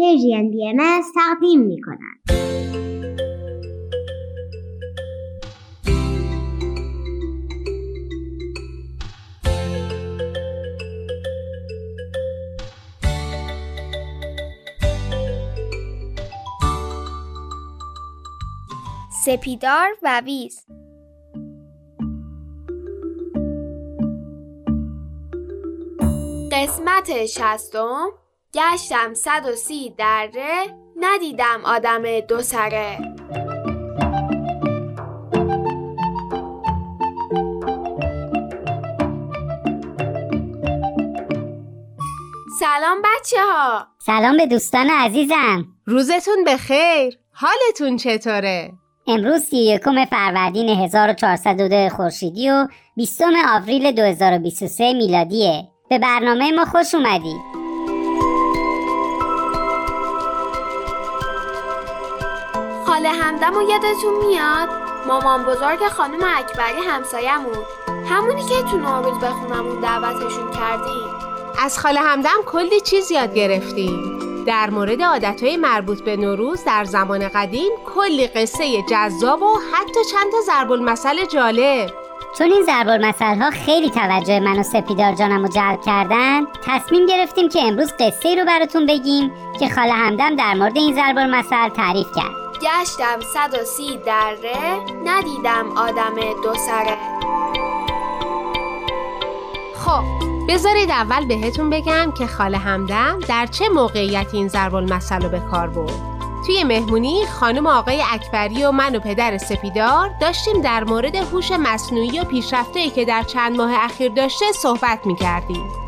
پرژین بی ام تقدیم می کند. سپیدار و ویز قسمت شستم گشتم صد و سی دره ندیدم آدم دو سره. سلام بچه ها سلام به دوستان عزیزم. روزتون بخیر. حالتون چطوره؟ امروز سی یکم فروردین 1402 خورشیدی و 20 آوریل 2023 میلادیه. به برنامه ما خوش اومدید. خاله همدم و یادتون میاد؟ مامان بزرگ خانم اکبری همسایمون همونی که تو نوروز به خونمون دعوتشون کردیم. از خاله همدم کلی چیز یاد گرفتیم. در مورد عادتهای مربوط به نوروز در زمان قدیم کلی قصه جذاب و حتی چند تا ضرب المثل جالب. چون این ضرب المثل ها خیلی توجه من و سپیدار جانم رو جلب کردن تصمیم گرفتیم که امروز قصه رو براتون بگیم که خاله همدم در مورد این ضرب المثل تعریف کرد. گشتم صد و سی دره ندیدم آدم دو سره خب بذارید اول بهتون بگم که خاله همدم در چه موقعیتی این ضرب المثل به کار برد توی مهمونی خانم آقای اکبری و من و پدر سپیدار داشتیم در مورد هوش مصنوعی و پیشرفته‌ای که در چند ماه اخیر داشته صحبت می‌کردیم.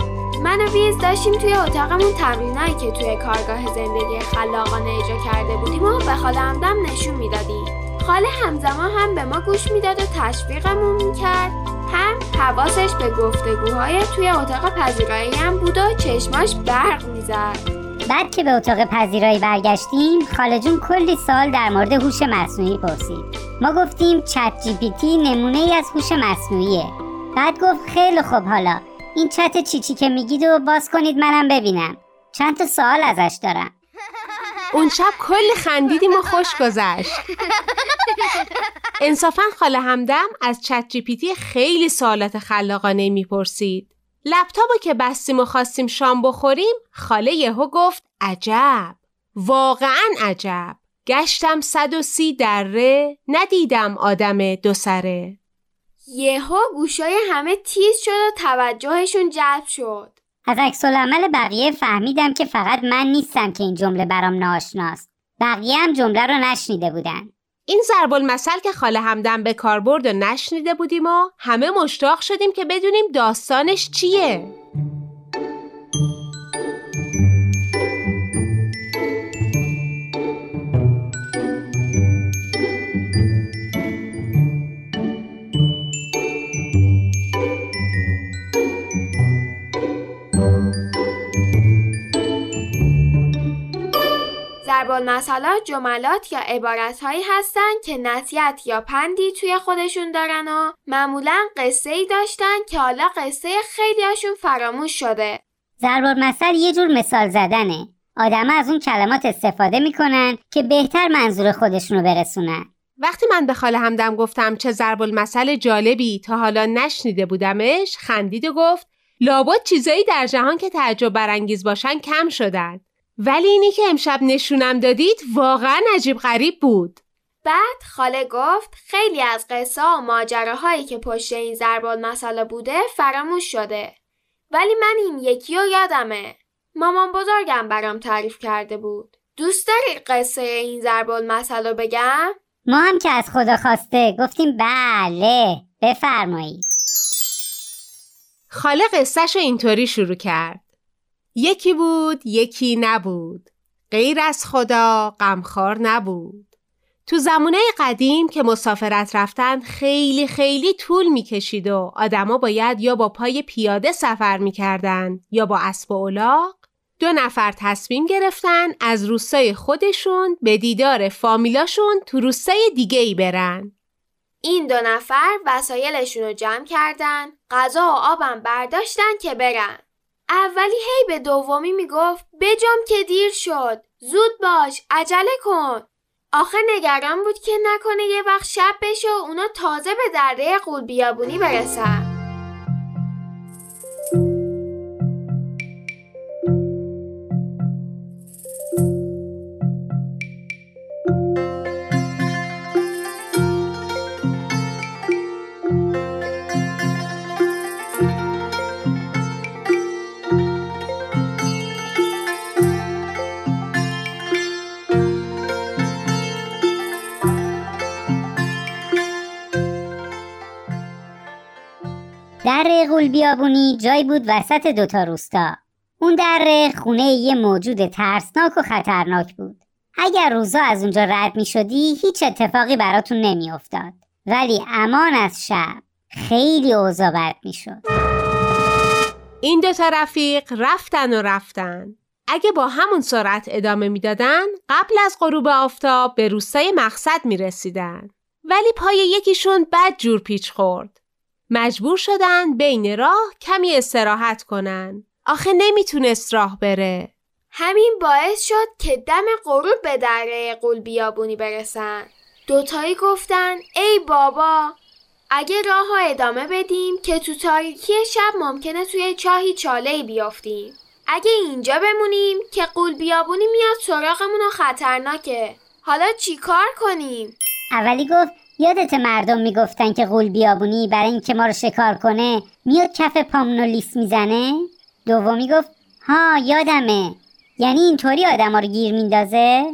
من و ویز داشتیم توی اتاقمون. تمرینایی که توی کارگاه زندگی خلاقانه اجرا کرده بودیم و به خاله همدم نشون می‌دادیم. خاله همزمان هم به ما گوش می‌داد و تشویقمون می‌کرد. هم حواسش به گفتگوهای توی اتاق پذیرایی هم بود و چشماش برق می‌زد. بعد که به اتاق پذیرایی برگشتیم خاله جون کلی سال در مورد هوش مصنوعی پرسید. ما گفتیم چت جی پی تی نمونه ای از هوش مصنوعیه. بعد گفت خیلی خوب حالا این چت چیچی که میگید و باز کنید منم ببینم. چند تا سوال ازش دارم. اون شب کلی خندیدیم و خوش گذشت. انصافا خاله همدم از چت جی پی تی خیلی سوالات خلاقانه می‌پرسید. لپتاپو که بستیم و خواستیم شام بخوریم خاله یهو گفت عجب. واقعا عجب. گشتم صد و سی دره ندیدم آدم دو سره. یهو گوشای همه تیز شد و توجهشون جلب شد. از عکس العمل بقیه فهمیدم که فقط من نیستم که این جمله برام ناشناست بقیه هم جمله رو نشنیده بودن. این ضرب المثل که خاله همدم به کار برد و نشنیده بودیم و همه مشتاق شدیم که بدونیم داستانش چیه. ضرب المثلات جملات یا عبارت هایی هستن که نصیحت یا پندی توی خودشون دارن و معمولا قصه ای داشتن که حالا قصه خیلیاشون فراموش شده. ضرب المثل یه جور مثال زدنه. آدم از اون کلمات استفاده می‌کنن که بهتر منظور خودشونو برسونن. وقتی من به خاله همدم گفتم چه ضرب المثل جالبی تا حالا نشنیده بودمش خندید و گفت لابد چیزایی در جهان که تعجب برانگیز باشن کم شدن. ولی اینی که امشب نشونم دادید واقعا عجیب غریب بود. بعد خاله گفت خیلی از قصه و ماجراهایی که پشت این ضرب المثل بوده فراموش شده. ولی من این یکی رو یادمه. مامان بزرگم برام تعریف کرده بود. دوست داری قصه این ضرب المثل رو بگم؟ ما هم که از خدا خواسته. گفتیم بله بفرمایید خاله قصهش رو اینطوری شروع کرد. یکی بود یکی نبود. غیر از خدا غمخوار نبود. تو زمانه قدیم که مسافرت رفتن خیلی خیلی طول می‌کشید و آدما باید یا با پای پیاده سفر می‌کردن یا با اسب و الاغ. دو نفر تصمیم گرفتن از روستای خودشون به دیدار فامیلاشون تو روستای دیگه ای برن. این دو نفر وسایلشون رو جمع کردن غذا و آبم برداشتن که برن. اولی هی به دومی می‌گفت بجام که دیر شد زود باش عجله کن. آخه نگران بود که نکنه یه وقت شب بشه و اونا تازه به دره قول بیابونی برسن. در قول بیابونی جایی بود وسط دوتا روستا اون در خونه یه موجود ترسناک و خطرناک بود اگر روزا از اونجا رد می شدی هیچ اتفاقی براتون نمی افتاد. ولی امان از شب خیلی اوضاع بد می شد. این دوتا رفیق رفتن و رفتن اگه با همون سرعت ادامه می‌دادن قبل از غروب آفتاب به روستای مقصد می رسیدن. ولی پای یکیشون بد جور پیچ خورد مجبور شدن بین راه کمی استراحت کنن. آخه نمی‌تونست راه بره. همین باعث شد که دم غروب به دره قول بیابونی برسن. دوتایی گفتن ای بابا اگه راه ها ادامه بدیم که تو تاریکی شب ممکنه توی چاهی چاله بیافتیم. اگه اینجا بمونیم که قول بیابونی میاد سراغمون و خطرناکه. حالا چی کار کنیم؟ اولی گفت یادت مردم می‌گفتن که غول بیابونی برای اینکه ما رو شکار کنه میاد کف پامونو لیس می‌زنه؟ دومی گفت ها یادمه. یعنی اینطوری آدم رو گیر میندازه؟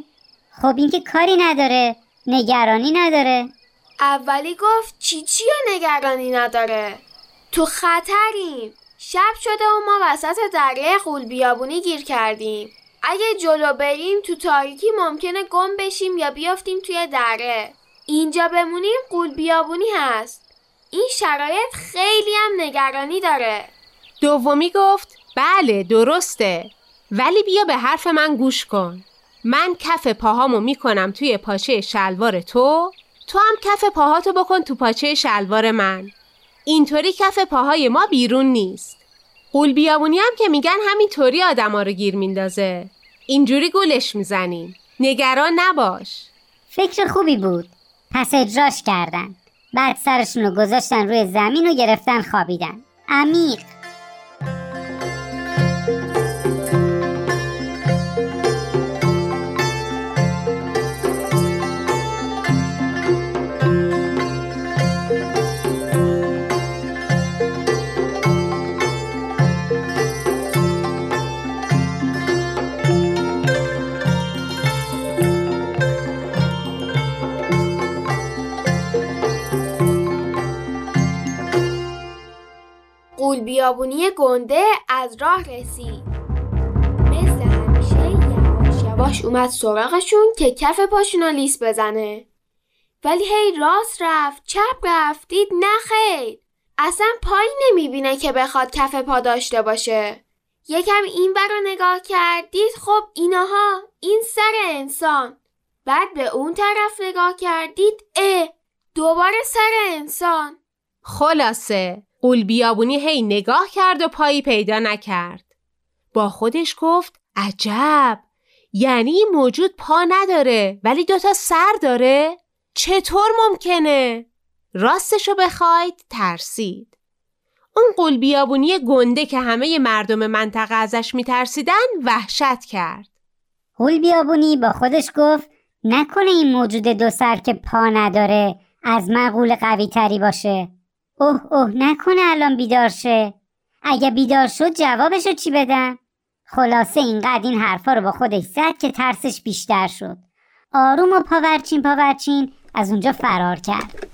خب اینکه کاری نداره نگرانی نداره. اولی گفت چی چی نگرانی نداره؟ تو خطریم. شب شده و ما وسط دره غول بیابونی گیر کردیم. اگه جلو بریم تو تاریکی ممکنه گم بشیم یا بیافتیم توی دره. اینجا بمونیم قول بیابونی هست. این شرایط خیلی هم نگرانی داره. دومی گفت بله درسته. ولی بیا به حرف من گوش کن. من کف پاهامو می‌کنم توی پاچه شلوار تو. تو هم کف پاهاتو بکن تو پاچه شلوار من. اینطوری کف پاهای ما بیرون نیست. قول بیابونی هم که میگن همینطوری آدما رو گیر میندازه. اینجوری گولش می‌زنیم. نگران نباش. فکر خوبی بود. پس اجراش کردن. بعد سرشون رو گذاشتن روی زمین و گرفتن خوابیدن. عمیق. بیابونی گنده از راه رسید. مثل همیشه یواش یواش اومد سراغشون که کف پاشون لیس بزنه. ولی هی راست رفت چپ رفت دید نخیر اصلا پای نمی‌بینه که بخواد کف پا داشته باشه. یکم این رو نگاه کرد دید خب ایناها این سر انسان. بعد به اون طرف نگاه کرد دید اه دوباره سر انسان. خلاصه. قول بیابونی هی نگاه کرد و پایی پیدا نکرد. با خودش گفت عجب یعنی موجود پا نداره ولی دوتا سر داره؟ چطور ممکنه؟ راستشو بخواید ترسید. اون قول بیابونی گنده که همه مردم منطقه ازش میترسیدن وحشت کرد. قول بیابونی با خودش گفت نکنه این موجود دو سر که پا نداره از مقول قوی تری باشه. اوه اوه نکنه الان بیدار شه. اگه بیدار شد جوابشو چی بدم خلاصه اینقدر این حرفا رو با خودش زد که ترسش بیشتر شد. آروم و پاورچین پاورچین از اونجا فرار کرد.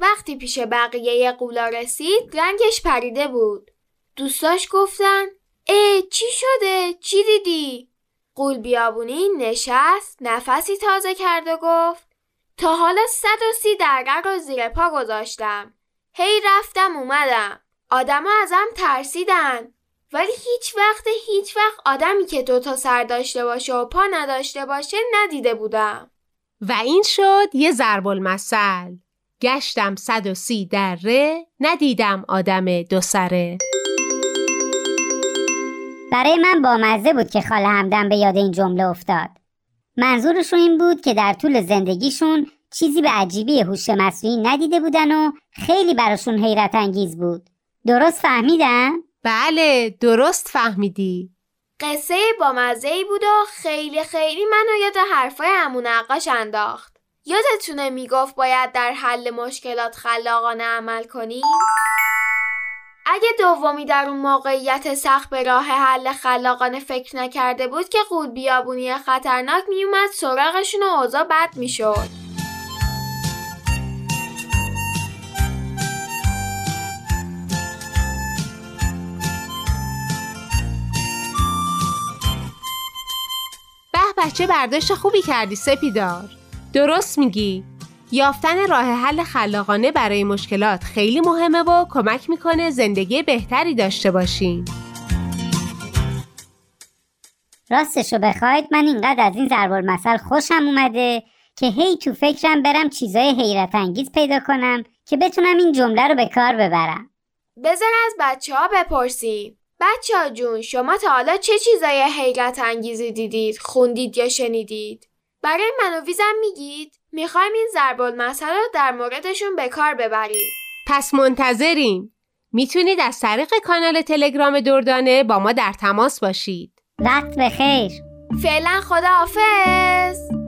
وقتی پیش بقیه قولا رسید رنگش پریده بود. دوستاش گفتن ای چی شده؟ چی دیدی؟ قول بیابونی نشست نفسی تازه کرد و گفت تا حالا صد و سی درگر رو زیر پا گذاشتم. هی رفتم اومدم. آدما ازم ترسیدن. ولی هیچ وقت هیچ وقت آدمی که دوتا سر داشته باشه و پا نداشته باشه ندیده بودم. و این شد یه ضرب المثل. گشتم صد و سی دره ندیدم آدم دو سره برای من بامزه بود که خاله همدم به یاد این جمله افتاد منظورشون این بود که در طول زندگیشون چیزی به عجیبی هوش مصنوعی ندیده بودن و خیلی براشون حیرت انگیز بود درست فهمیدن؟ بله درست فهمیدی قصه بامزه ای بود و خیلی خیلی منو یاد حرفای امون نقاش انداخت یادتونه می‌گفت باید در حل مشکلات خلاقانه عمل کنیم؟ اگه دومی در اون موقعیت سخت به راه حل خلاقانه فکر نکرده بود که قول بیابونی خطرناک میومد سراغشون و اوضاع بد می‌شد. به بچه برداشت خوبی کردی سپیدار. درست میگی. یافتن راه حل خلاقانه برای مشکلات خیلی مهمه و کمک می‌کنه زندگی بهتری داشته باشیم. راستشو بخواید من اینقدر از این ضرب المثل خوشم اومده که هی تو فکرم برم چیزای حیرت انگیز پیدا کنم که بتونم این جمله رو به کار ببرم. بذار از بچه ها بپرسیم. بچه ها جون شما تا حالا چه چیزای حیرت انگیزی دیدید خوندید یا شنیدید؟ برای من و ویزم میگید؟ می‌خوایم این ضرب المثل رو در موردشون به کار ببریم. پس منتظریم. می‌تونید از طریق کانال تلگرام دردانه با ما در تماس باشید. وقت بخیر فعلا خداحافظ.